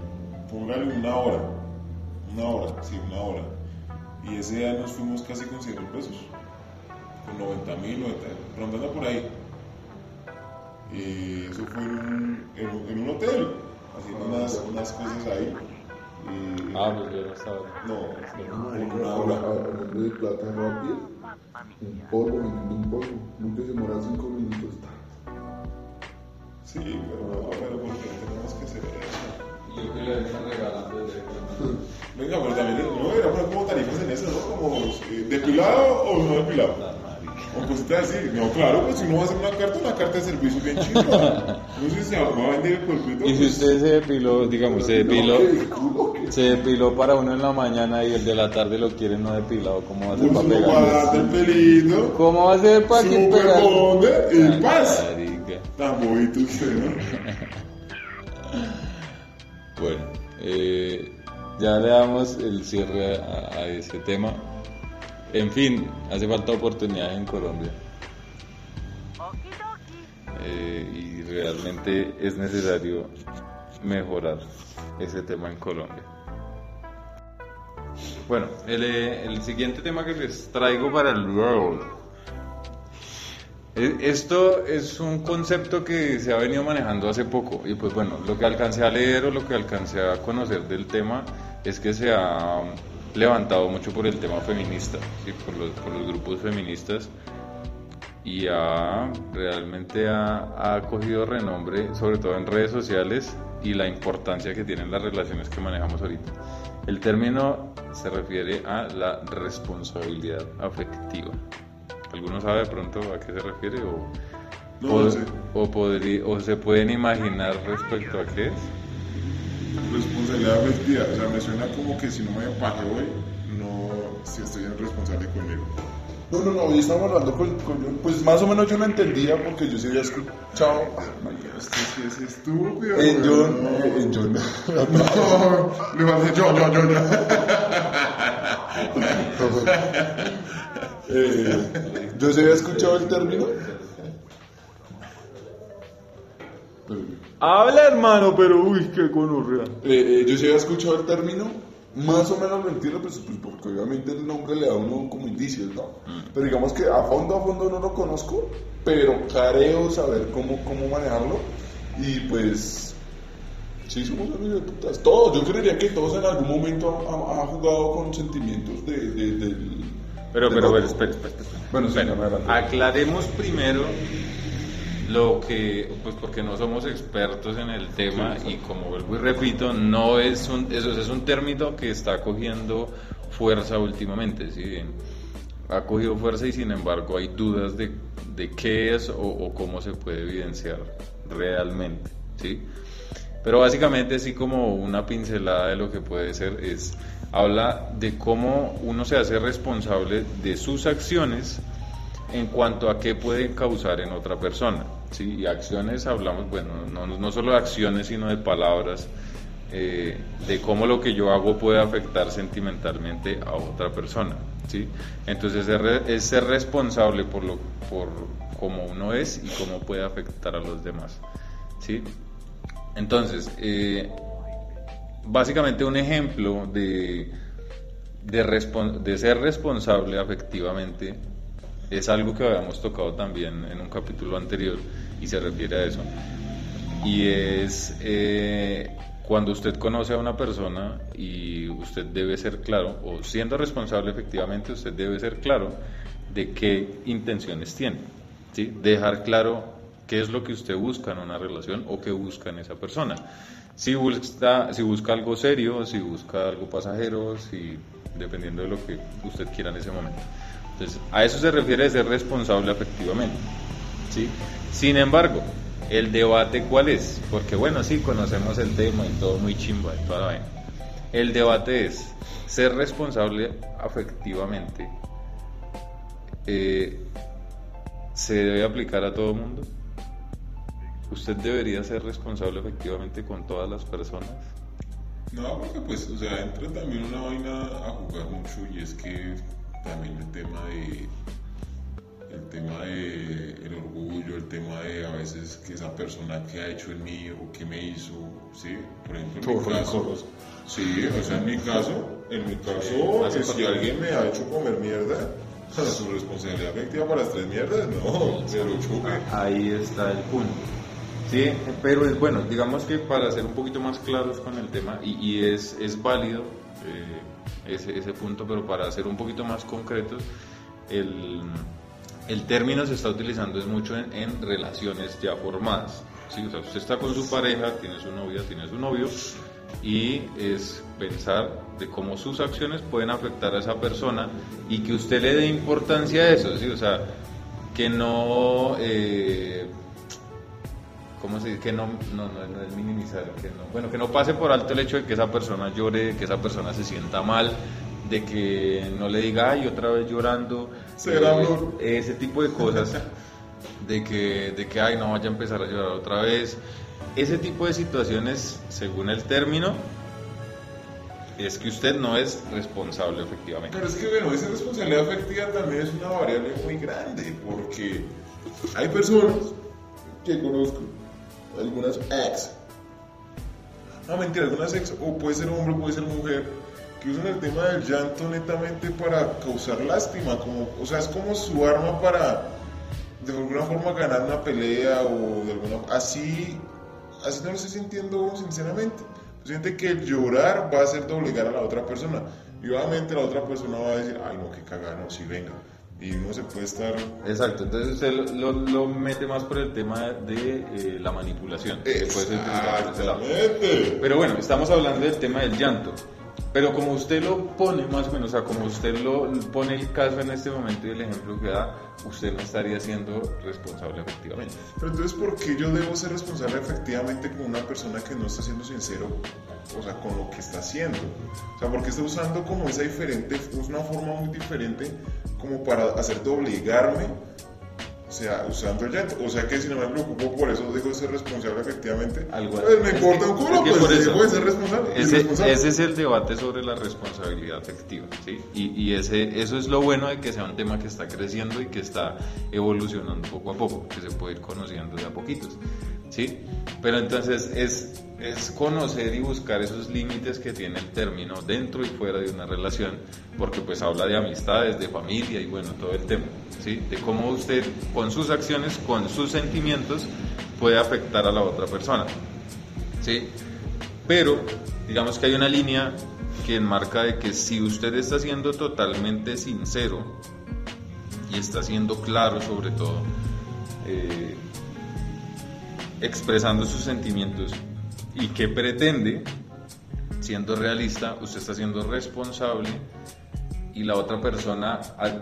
póngale una hora, una hora, sí, una hora. Y ese día nos fuimos casi con 100 mil pesos, con 90 mil, rondando por ahí. Eh, eso fue en un, en un- en un hotel, haciendo unas, unas cosas ahí. Y- Ah, pues yo no estaba. no, Marica, una hora. de plata rápida, un polvo, vendiendo un polvo, nunca se demora cinco minutos. Sí, pero, pero ¿por qué tenemos que hacer eso? Yo que le venía regalando directamente. Venga, pero también no era poner como tarifas en eso, ¿no? Como eh, depilado o no depilado. O cositas así. No, claro, pues si uno va a hacer una carta, una carta de servicio bien chida. No sé si se va a vender el cuerpito. Y si pues, usted se depiló, digamos, se depiló, se depiló para uno en la mañana y el de la tarde lo quiere no depilado, ¿cómo va a ser pues, para ¿Cómo va a ser para que super pegar? bonde y paz. Tan bonito usted, ¿no? Bueno, eh, ya le damos el cierre a, a ese tema. En fin, hace falta oportunidades en Colombia. Eh, y realmente es necesario mejorar ese tema en Colombia. Bueno, el, eh, el siguiente tema que les traigo para el. Eh, Esto es un concepto que se ha venido manejando hace poco y pues bueno, lo que alcancé a leer o lo que alcancé a conocer del tema es que se ha levantado mucho por el tema feminista, ¿sí? por, los, por los grupos feministas y ha, realmente ha, ha cogido renombre, sobre todo en redes sociales y la importancia que tienen las relaciones que manejamos ahorita. El término se refiere a la responsabilidad afectiva. ¿Alguno sabe de pronto a qué se refiere? ¿O, No, o, no sé. o podrí- o se pueden imaginar respecto a qué es? Responsabilidad afectiva. O sea, me suena como que si no me pagué hoy, no si estoy responsable conmigo. No, no, no, hoy estamos hablando con, con- Pues más o menos yo lo entendía porque yo sí había escuchado. Ah, marica, Este sí es estúpido. En güey. John. No. eh, En John. No, le va a decir yo, yo, yo, yo. Eh, yo sí había escuchado el término. Habla hermano, pero uy, qué conurrea. Eh, eh, yo sí había escuchado el término, más o menos lo entiendo, pues, pues, porque obviamente el nombre le da a uno como indicios, ¿no? Pero digamos que a fondo, a fondo no lo conozco, pero creo saber cómo, cómo manejarlo. Y pues, sí, somos amigos de putas. Todos, yo creería que todos en algún momento han, han jugado con sentimientos de. Pero, pero, pero, espera, espera, espera. Bueno, sí, aclaremos primero lo que, pues porque no somos expertos en el tema y como vuelvo y repito, no es un, eso es un término que está cogiendo fuerza últimamente, ¿sí? ha cogido fuerza y sin embargo hay dudas de, de qué es o, o cómo se puede evidenciar realmente, ¿sí? Pero básicamente así como una pincelada de lo que puede ser es habla de cómo uno se hace responsable de sus acciones en cuanto a qué pueden causar en otra persona. ¿sí? Y acciones hablamos, bueno, no, no solo de acciones, sino de palabras, eh, de cómo lo que yo hago puede afectar sentimentalmente a otra persona. ¿sí? Entonces es, ser responsable por, lo, por cómo uno es y cómo puede afectar a los demás. ¿sí? Entonces, eh, básicamente un ejemplo de, de, ser responsable afectivamente es algo que habíamos tocado también en un capítulo anterior y se refiere a eso. Y es eh, cuando usted conoce a una persona y usted debe ser claro, o siendo responsable efectivamente, usted debe ser claro de qué intenciones tiene. ¿sí? Dejar claro qué es lo que usted busca en una relación o qué busca en esa persona. Si busca, algo serio, si busca algo pasajero, si, dependiendo de lo que usted quiera en ese momento. Entonces, a eso se refiere ser responsable efectivamente. ¿sí? Sin embargo, el debate cuál es, porque bueno, sí, conocemos el tema y todo muy chimba y toda la vaina. El debate es ser responsable afectivamente. Eh, ¿Se debe aplicar a todo el mundo? ¿Usted debería ser responsable efectivamente con todas las personas? No, porque pues, o sea, entra también una vaina a jugar mucho y es que también el tema de el tema de el orgullo, el tema de a veces que esa persona que ha hecho en mí o que me hizo, sí, por ejemplo en mi caso, sí, o sea en mi caso, en mi caso, si alguien me ha hecho comer mierda, su responsabilidad efectiva para las tres mierdas, no, pero chupe. Ahí está el punto. Sí, pero es bueno, digamos que para ser un poquito más claros con el tema, y, y es, es válido eh, ese, ese punto, pero para ser un poquito más concretos, el, el término se está utilizando es mucho en, relaciones ya formadas. ¿sí? O sea, usted está con su pareja, tiene su novia, tiene su novio, y es pensar de cómo sus acciones pueden afectar a esa persona y que usted le dé importancia a eso, ¿sí? O sea, que no... Eh, ¿cómo se dice? Que no, no, no, no es minimizar, que no, bueno, que no pase por alto el hecho de que esa persona llore, que esa persona se sienta mal, de que no le diga, ay, otra vez llorando, eh, ese tipo de cosas, de que, de que, ay, no vaya a empezar a llorar otra vez. Ese tipo de situaciones, según el término, es que usted no es responsable efectivamente. Pero es que, bueno, esa responsabilidad afectiva también es una variable muy grande, porque hay personas que conozco algunas ex. No, mentira, algunas ex, o puede ser hombre, puede ser mujer, que usan el tema del llanto netamente para causar lástima, como, o sea, es como su arma para de alguna forma ganar una pelea o de alguna así, así no lo estoy sintiendo sinceramente. Siente que llorar va a ser doblegar a la otra persona. Y obviamente la otra persona va a decir, ay no, qué cagada, no, sí, venga y uno se puede estar... Exacto, entonces usted lo, lo mete más por el tema de eh, la manipulación. Exactamente. Pero bueno, estamos hablando del tema del llanto. Pero como usted lo pone más o menos, o sea, como usted lo pone el caso en este momento y el ejemplo que da, usted no estaría siendo responsable efectivamente. Pero entonces, ¿por qué yo debo ser responsable efectivamente con una persona que no está siendo sincero, o sea, con lo que está haciendo? O sea, porque está usando como esa diferente, una forma muy diferente como para hacer de obligarme sea, usando el llanto. O sea que si no me preocupo por eso, de ser responsable efectivamente. Algo pues me importa un culo, pues dejo de ser responsable. Ese, ese, es el debate sobre la responsabilidad afectiva, ¿sí? Y, y, ese, eso es lo bueno de que sea un tema que está creciendo y que está evolucionando poco a poco, que se puede ir conociendo de a poquitos, ¿sí? Pero entonces es, es conocer y buscar esos límites que tiene el término dentro y fuera de una relación, porque pues habla de amistades, de familia y bueno, todo el tema, ¿sí? De cómo usted con sus acciones, con sus sentimientos, puede afectar a la otra persona. ¿sí? Pero digamos que hay una línea que enmarca de que si usted está siendo totalmente sincero y está siendo claro sobre todo, eh, expresando sus sentimientos y que pretende, siendo realista, usted está siendo responsable y la otra persona,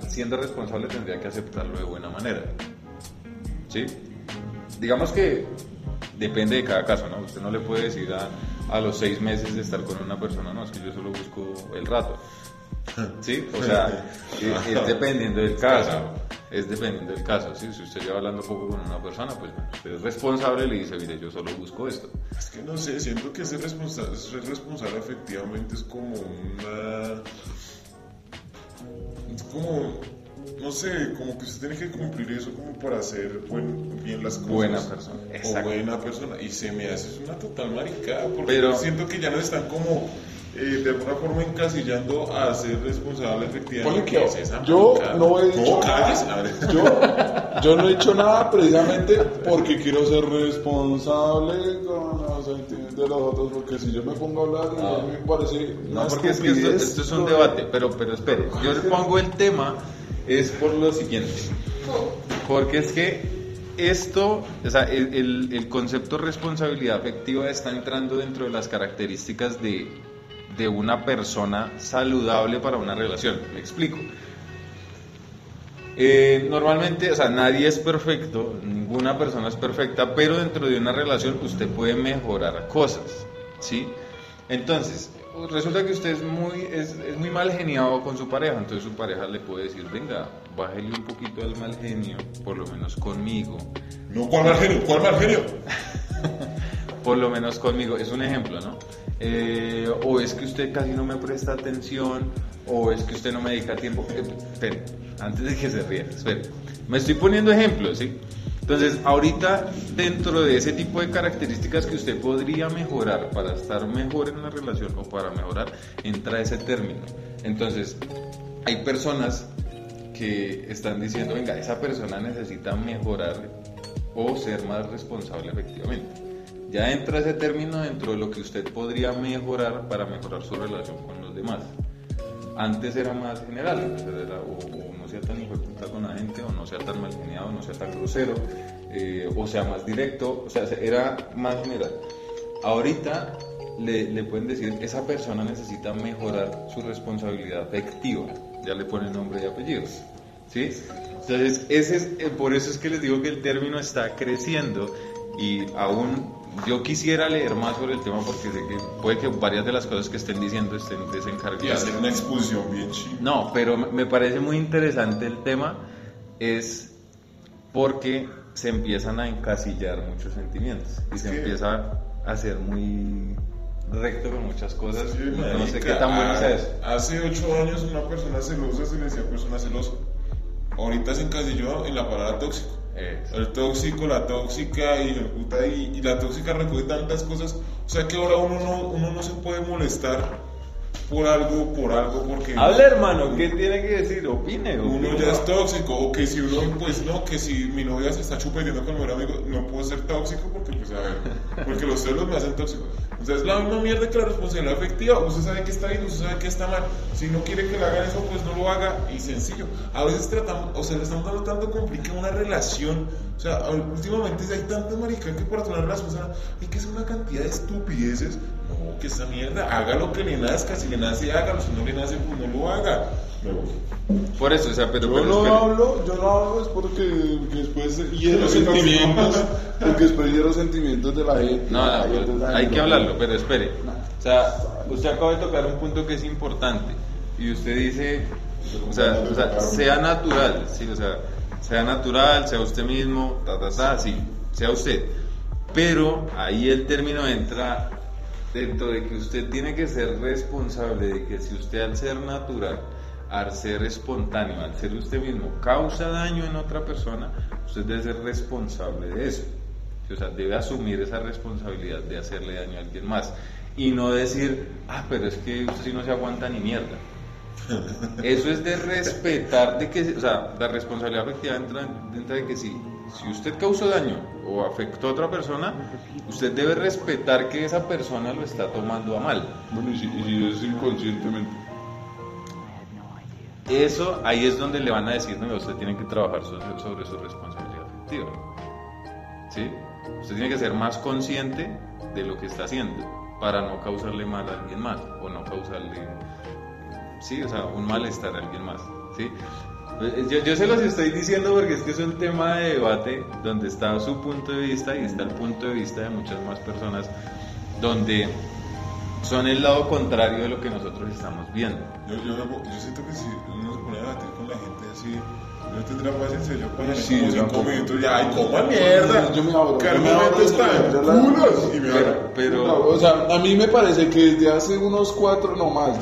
siendo responsable, tendría que aceptarlo de buena manera. ¿Sí? Digamos que depende de cada caso, ¿no? Usted no le puede decir a, a los seis meses de estar con una persona, no, es que yo solo busco el rato. ¿Sí? O sea, es, dependiendo del caso. Es dependiendo del caso. ¿sí? Si usted lleva hablando poco con una persona, pues usted es responsable y le dice, mire, yo solo busco esto. Es que no sé, siento que ser responsable, ser responsable efectivamente es como una es como, no sé, como que usted tiene que cumplir eso como para hacer buen, bien las cosas. Buena persona. O buena persona. Y se me hace una total maricada, porque Pero, siento que ya no están como eh, de alguna forma encasillando a ser responsable efectivamente. que ¿Qué es esa yo no he dicho ¿Cómo calles? nada. Yo, yo no he hecho nada precisamente porque quiero ser responsable con los de los otros, porque si yo me pongo a hablar, a mí me parece una No, porque es que esto, esto es un debate, pero, pero espere, yo le pongo el tema es por lo siguiente, porque es que esto, o sea, el, el- el concepto responsabilidad afectiva está entrando dentro de las características de, de una persona saludable para una relación, me explico. Eh, normalmente, o sea, nadie es perfecto, ninguna persona es perfecta, pero dentro de una relación usted puede mejorar cosas, ¿sí? Entonces, resulta que usted es muy, es, es muy mal geniado con su pareja, entonces su pareja le puede decir, venga, bájele un poquito al mal genio, por lo menos conmigo, No, ¿cuál mal genio? ¿Cuál mal genio? por lo menos conmigo, es un ejemplo, ¿no? Eh, o es que usted casi no me presta atención, o es que usted no me dedica tiempo. Eh, espere, antes de que se ría. Me estoy poniendo ejemplos, ¿sí? Entonces, ahorita, dentro de ese tipo de características que usted podría mejorar para estar mejor en la relación o para mejorar, entra ese término. Entonces, hay personas que están diciendo, venga, esa persona necesita mejorar o ser más responsable efectivamente. Ya entra ese término dentro de lo que usted podría mejorar para mejorar su relación con los demás. Antes era más general, o, o no sea tan hijo con la gente, o no sea tan mal geniado, no sea tan grosero, eh, o sea más directo, o sea, era más general. Ahorita le, le pueden decir, esa persona necesita mejorar su responsabilidad afectiva, ya le ponen nombre y apellidos, ¿sí? Entonces, ese es, eh, por eso es que les digo que el término está creciendo y aún yo quisiera leer más sobre el tema porque sé que puede que varias de las cosas que estén diciendo estén Y desencargadas. hacer una exposición bien chida. No, pero me parece muy interesante el tema, es porque se empiezan a encasillar muchos sentimientos y se empieza a ser muy recto con muchas cosas. Sí, y no sé qué tan bueno ah, sea eso. Hace ocho años una persona celosa se le decía persona celosa. Ahorita se encasilló en la palabra tóxico. El tóxico, la tóxica y, y la tóxica recoge tantas cosas. O sea que ahora uno no, uno no se puede molestar por algo, por algo, porque... Hable hermano, ¿qué tiene que decir? Opine. Uno ya es tóxico, o que si uno, pues no, que si mi novia se está chupetiendo con mi amigo, no puedo ser tóxico porque, pues a ver, porque los celos me hacen tóxico. Entonces, la misma mierda que la responsabilidad afectiva, usted sabe que está bien, usted sabe que está mal. Si no quiere que le hagan eso, pues no lo haga y sencillo. A veces tratamos, o sea, le estamos dando tanto complica una relación. O sea, últimamente hay tanta marica que para relación, o sea, hay que hacer una cantidad de estupideces. Que esa mierda, haga lo que le nazca, si le nace, hágalo, si no le nace, pues no lo haga. Por eso, o sea, pero, Yo pero no hablo, yo no hablo es porque, porque después hiero sentimientos, porque después hiero sentimientos de la gente. No, no, pero entonces, hay ay, que hablarlo, pero espere. O sea, usted acaba de tocar un punto que es importante y usted dice, o sea, o sea, sea natural, sí, o sea, sea natural, sea usted mismo, ta, ta, ta, sí, sea usted. Pero ahí el término entra dentro de que usted tiene que ser responsable de que si usted al ser natural, al ser espontáneo, al ser usted mismo, causa daño en otra persona, usted debe ser responsable de eso. O sea, debe asumir esa responsabilidad de hacerle daño a alguien más. Y no decir, ah, pero es que usted sí no se aguanta ni mierda. Eso es de respetar, de que, o sea, la responsabilidad afectiva entra dentro de que si, si usted causó daño o afectó a otra persona, usted debe respetar que esa persona lo está tomando a mal. Bueno, y si, y si es inconscientemente. Eso, ahí es donde le van a decir, no, usted tiene que trabajar sobre, sobre su responsabilidad afectiva. ¿Sí? Usted tiene que ser más consciente de lo que está haciendo para no causarle mal a alguien más o no causarle, sí, o sea, un malestar a alguien más. ¿sí? Yo, yo se los estoy diciendo porque es que es un tema de debate donde está su punto de vista y está el punto de vista de muchas más personas donde son el lado contrario de lo que nosotros estamos viendo. Yo, yo, yo siento que si uno se pone a debatir con la gente así, no tendrá paciencia. Yo para Sí, como cinco tampoco. minutos ya, ay, coma mierda. Yo me abro, Que al momento está en culos y me abro. Pero, pero No, o sea, a mí me parece que desde hace unos cuatro, no más,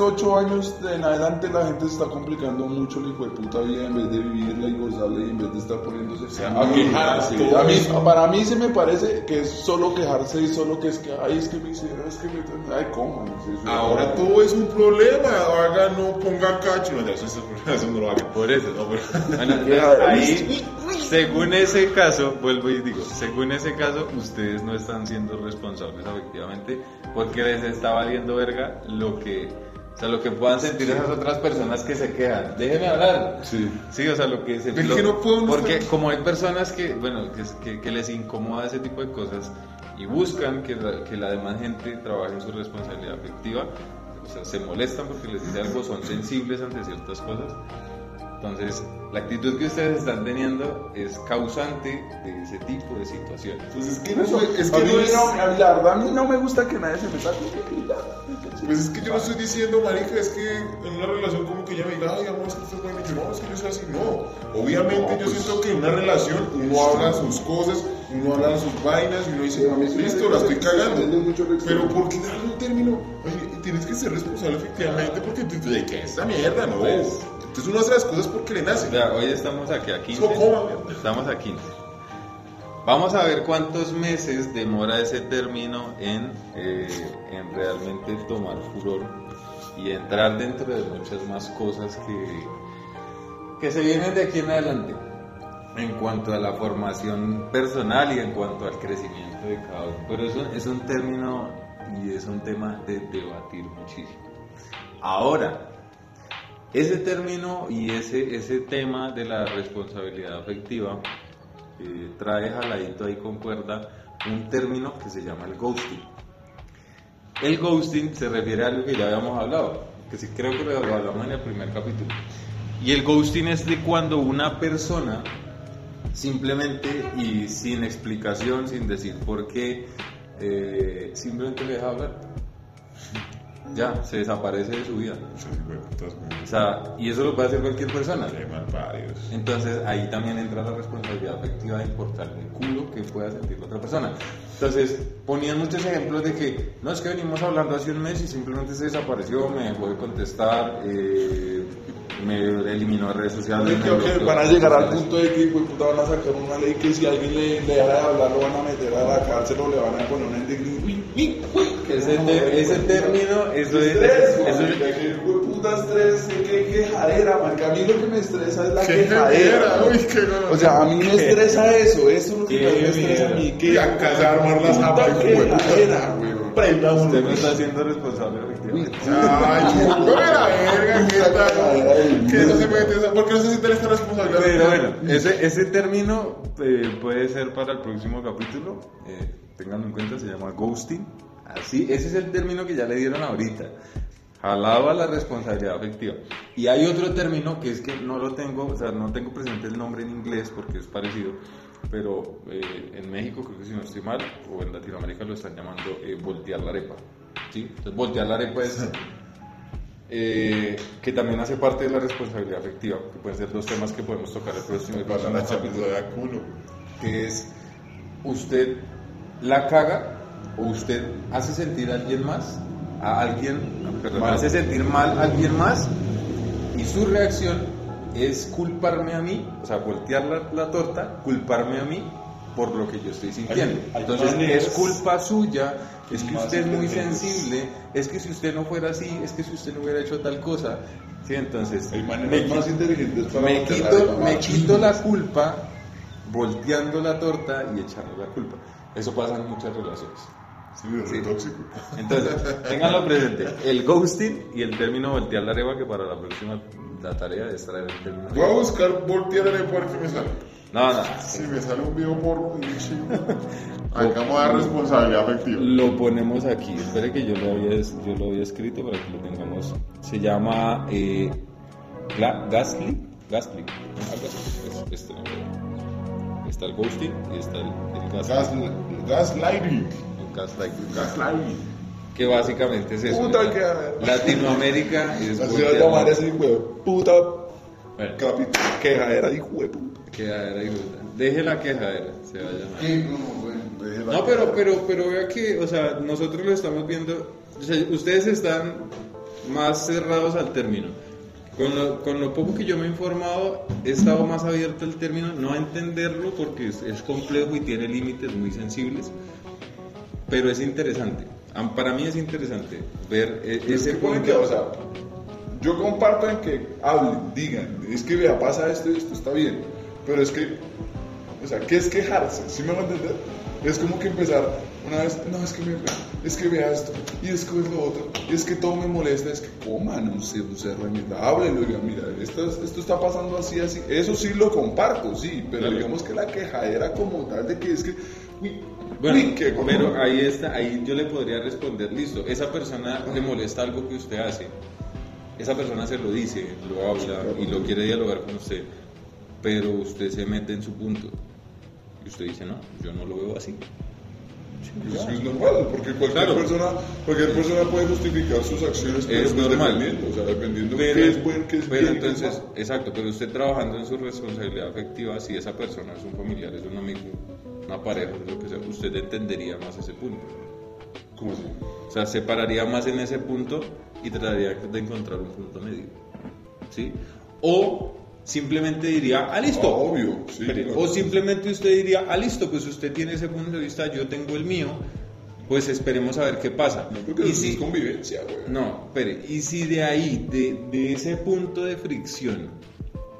8 años en adelante la gente se está complicando mucho la hijo de puta vida en vez de vivirla y gozarla y en vez de estar poniéndose a quejarse. A mí, para mí se me parece que es solo quejarse y solo que es que, ay, es que me hicieron, es que me... Ay. Eso- Ahora todo es un problema. Haga, no ponga cacho. No, eso, eso, eso no lo haga. Por eso. No, pero- ahí, según ese caso, vuelvo y digo, según ese caso, ustedes no están siendo responsables efectivamente porque les está valiendo verga lo que, sea, lo que puedan sentir esas otras personas que se quejan. Déjenme hablar. Sí. Sí, o sea, lo que se... Es lo- que no puedo porque estar- como hay personas que, bueno, que, que, que les incomoda ese tipo de cosas y buscan que la, que la demás gente trabaje en su responsabilidad afectiva, o sea, se molestan porque les dice algo, son sensibles ante ciertas cosas. Entonces, la actitud que ustedes están teniendo es causante de ese tipo de situaciones. Pues es que no, es a que mí no es. no- a mí la verdad, a mí no me gusta que nadie se meta conmigo. Pues es que yo no estoy diciendo, marica, es que en una relación como que ella me diga, ay, amor, es que estás bueno, y yo no, es que yo soy así, no. Obviamente yo siento que en una relación uno habla sus cosas, uno habla sus vainas, y uno dice, listo, la estoy cagando. Pero. ¿por qué darle un término? Oye, tienes que ser responsable efectivamente porque te de que esta mierda, no. Pues- Entonces uno hace las cosas porque le nace. Ya, hoy estamos aquí a 15. Eso coma, mierda. Estamos a 15. Vamos a ver cuántos meses demora ese término en, eh, en realmente tomar furor y entrar dentro de muchas más cosas que, que se vienen de aquí en adelante en cuanto a la formación personal y en cuanto al crecimiento de cada uno. Pero eso es un término y es un tema de debatir muchísimo. Ahora, ese término y ese, ese tema de la responsabilidad afectiva eh, trae jaladito ahí con cuerda un término que se llama el ghosting. El ghosting se refiere a algo que ya habíamos hablado, que sí creo que lo hablamos en el primer capítulo. Y el ghosting es de cuando una persona simplemente y sin explicación, sin decir por qué, eh, simplemente le deja hablar. Ya, se desaparece de su vida. Sí. O sea, y eso lo puede hacer cualquier persona. Entonces ahí también entra la responsabilidad afectiva de importar el culo que pueda sentir la otra persona. Entonces ponían muchos ejemplos de que no es que venimos hablando hace un mes y simplemente se desapareció, me dejó de contestar, eh, me eliminó de redes sociales. Yo creo que bloqueó van a llegar al punto de que puta, van a sacar una ley que si alguien le, le deja de hablar lo van a meter a la cárcel o le van a poner una indignación. Ese, te- ese término, eso es... Estrés, eso es- que hijo de puta estrés, qué quejadera, marica. A mí lo que me estresa es la Qué quejadera. quejadera, uy, qué O sea, a mí me estresa eso, eso es lo que me estresa a mí. Que Y acá se armar la zapa, hijo de puta. quejadera, weón. Prenda uno. Usted no está siendo responsable efectivamente. Ay, la verga, ¿qué tal? ¿Qué no se mete esa? ¿Por qué no se siente esta responsabilidad? Pero bueno, ese, ese término eh, puede ser para el próximo capítulo. Eh, ténganlo en cuenta, se llama ghosting. Así, ese es el término que ya le dieron ahorita. Jalado a la responsabilidad afectiva. Y hay otro término que es que no lo tengo, o sea, no tengo presente el nombre en inglés porque es parecido, pero eh, en México, creo que si no estoy mal, o en Latinoamérica lo están llamando eh, voltear la arepa. ¿sí? Entonces, voltear la arepa es eh, que también hace parte de la responsabilidad afectiva, que pueden ser dos temas que podemos tocar el próximo, el próximo capítulo, que es usted la caga o usted hace sentir a alguien más, a alguien, perdón, Mal. hace sentir mal a alguien más y su reacción es culparme a mí, o sea, voltear la, la torta, culparme a mí por lo que yo estoy sintiendo. Hay- hay Entonces es culpa suya, es que usted es muy sensible, es que si usted no fuera así, es que si usted no hubiera hecho tal cosa, sí, entonces me más quito- inteligentes para me quito la culpa volteando la torta y echando la culpa. Eso pasa en muchas relaciones. Sí, es re tóxico. Entonces, tenganlo presente. El ghosting y el término voltear la arepa, que para la próxima la tarea es traer el término. Voy a buscar voltear el arepa a ver qué me sale. No, no. Si me sale un video porno, y chico. Acá vamos a dar responsabilidad afectiva. Lo ponemos aquí. Espere que yo lo había, yo lo había escrito para que lo tengamos. Se llama eh, Gasly. Gasly. Algo así. Es- este nombre. Está el ghosting y está el, el gaslight. Gas, gaslighting. Gaslighting. Gaslighting. Que básicamente es eso. Puta que- Latinoamérica es Así va a llamar la- ese hijo de puta Bueno. Quejadera, hijo de puta. quejadera y puta. Deje la quejadera, se va a llamar. Sí, no, no, bueno, No, pero, pero, pero vea que, o sea, nosotros lo estamos viendo, o sea, ustedes están más cerrados al término. Con lo, con lo poco que yo me he informado, he estado más abierto al término, no a entenderlo porque es, es complejo y tiene límites muy sensibles, pero es interesante. Para mí es interesante ver e- Es ese punto. que, o sea, yo comparto en que hablen, digan, es que vea, pasa esto y esto está bien, pero es que, o sea, ¿qué es quejarse? ¿Sí me van a entender? Es como que empezar una vez, no, es que me, es que vea esto, y es que es lo otro, y es que todo me molesta, es que coma, no sé, usted remita, háblelo, diga, mira, esto, es- esto está pasando así, así, eso sí lo comparto, sí, pero Claro. digamos que la quejadera como tal de que es que, uy, Bueno, uy, pero ahí está, ahí yo le podría responder, listo, esa persona le molesta algo que usted hace, esa persona se lo dice, lo habla y lo quiere dialogar con usted, pero usted se mete en su punto y usted dice, no, yo no lo veo así. Es normal, porque cualquier, Claro. persona, cualquier persona puede justificar sus acciones, pero Es pues normal. dependiendo, o sea, dependiendo Pero, qué es bueno, qué es pero bien, entonces, exacto, pero usted trabajando en su responsabilidad afectiva, si esa persona es un familiar, es un amigo, una pareja, lo que sea, usted entendería más ese punto. ¿Cómo así? O sea, se pararía más en ese punto y trataría de encontrar un punto medio. ¿Sí? O simplemente diría, ah, listo. Ah, obvio, sí, claro. O simplemente usted diría, ah, listo, pues usted tiene ese punto de vista, yo tengo el mío, pues esperemos a ver qué pasa. No, porque y si, es convivencia, güey. no, espere, y si de ahí, de, de ese punto de fricción,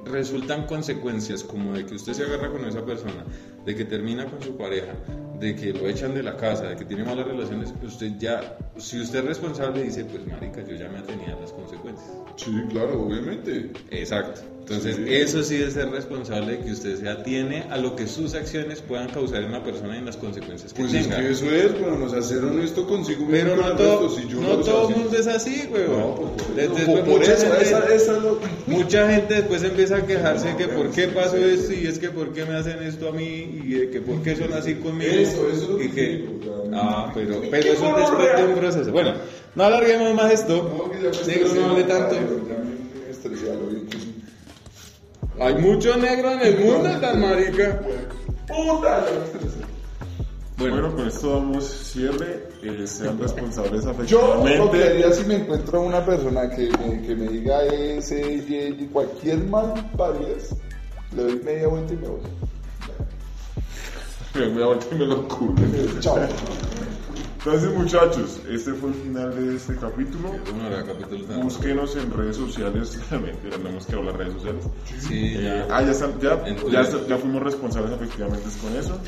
resultan consecuencias como de que usted se agarra con esa persona, de que termina con su pareja, de que lo echan de la casa, de que tiene malas relaciones, usted ya, si usted es responsable, dice, pues marica, yo ya me atenía a las consecuencias. Sí, claro, obviamente. Exacto. Entonces, Sí. eso sí es ser responsable de que usted se atiene a lo que sus acciones puedan causar en la persona y en las consecuencias que Pues es tenga. que eso es, bueno, o sea, ser honesto consigo mismo Pero no todo, si yo no todo el mundo es así, huevón. No, pues, por De- eso, después- por- por por eso eso, gente- esa- esa es lo- Mucha gente después empieza a quejarse que por qué pasó esto y es que por qué me hacen esto a mí y de que por qué son así conmigo. Eso, eso es lo que que, ah, pero, ¿qué pero eso es después de un proceso. Bueno, no alarguemos más esto. Me Negro no hable tanto. Hay mucho negro en el mundo, tan marica. ¡Puta! Estresé. Bueno, con esto damos cierre. Eh, sean responsables Yo afectivamente. lo que haría si me encuentro una persona que me, que me diga ese y, y cualquier mal parías, le doy media vuelta y me voy. Me voy a voltear y me lo culo. Chao. Entonces, muchachos, este fue el final de este capítulo. Bueno, capítulo Búsquenos en redes sociales. Mentira, tenemos que hablar redes sociales. Sí, Eh, ya. ah, ya, están, ya, ya, ya fuimos responsables efectivamente con eso.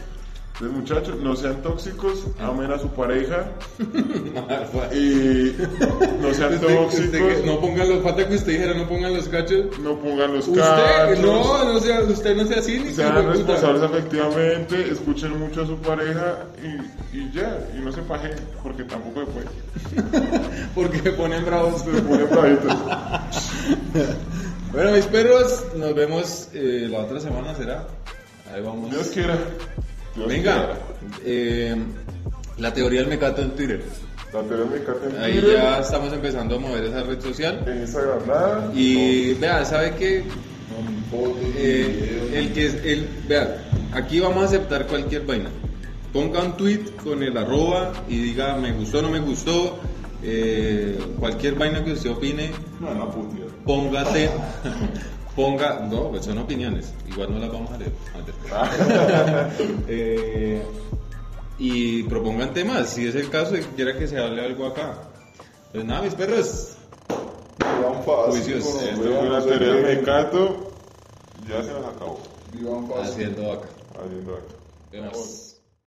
Entonces, muchachos, no sean tóxicos, amen a su pareja y no sean tóxicos, usted no pongan los patas que usted dijera, no pongan los cachos. no pongan los Usted, cachos. no, no sea, usted no sea cínico. Sean responsables efectivamente, escuchen mucho a su pareja y, y ya, y no se pajen, porque tampoco se puede. Porque ponen bravos. Se ponen bravitos. Bueno, mis perros, nos vemos eh, la otra semana, ¿será? Ahí vamos. Dios quiera. Venga, eh, la teoría del mecato en Twitter. La teoría me encanta en Ahí Twitter, ya estamos empezando a mover esa red social. En Instagram nada. Y vea, ¿sabe qué? Eh, el que es, el, vea, aquí vamos a aceptar cualquier vaina. Ponga un tweet con el arroba y diga me gustó o no me gustó. eh, cualquier vaina que usted opine, No, no, putia. Ponga, no, pues son opiniones, igual no las vamos a leer. Eh, y propongan temas, si es el caso quiera que se hable algo acá. Pues nada, mis perros, Vivan fácil. Juicios. Esto fue la. Ya se nos acabó. Vivan fácil. haciendo acá. Haciendo acá. Vemos.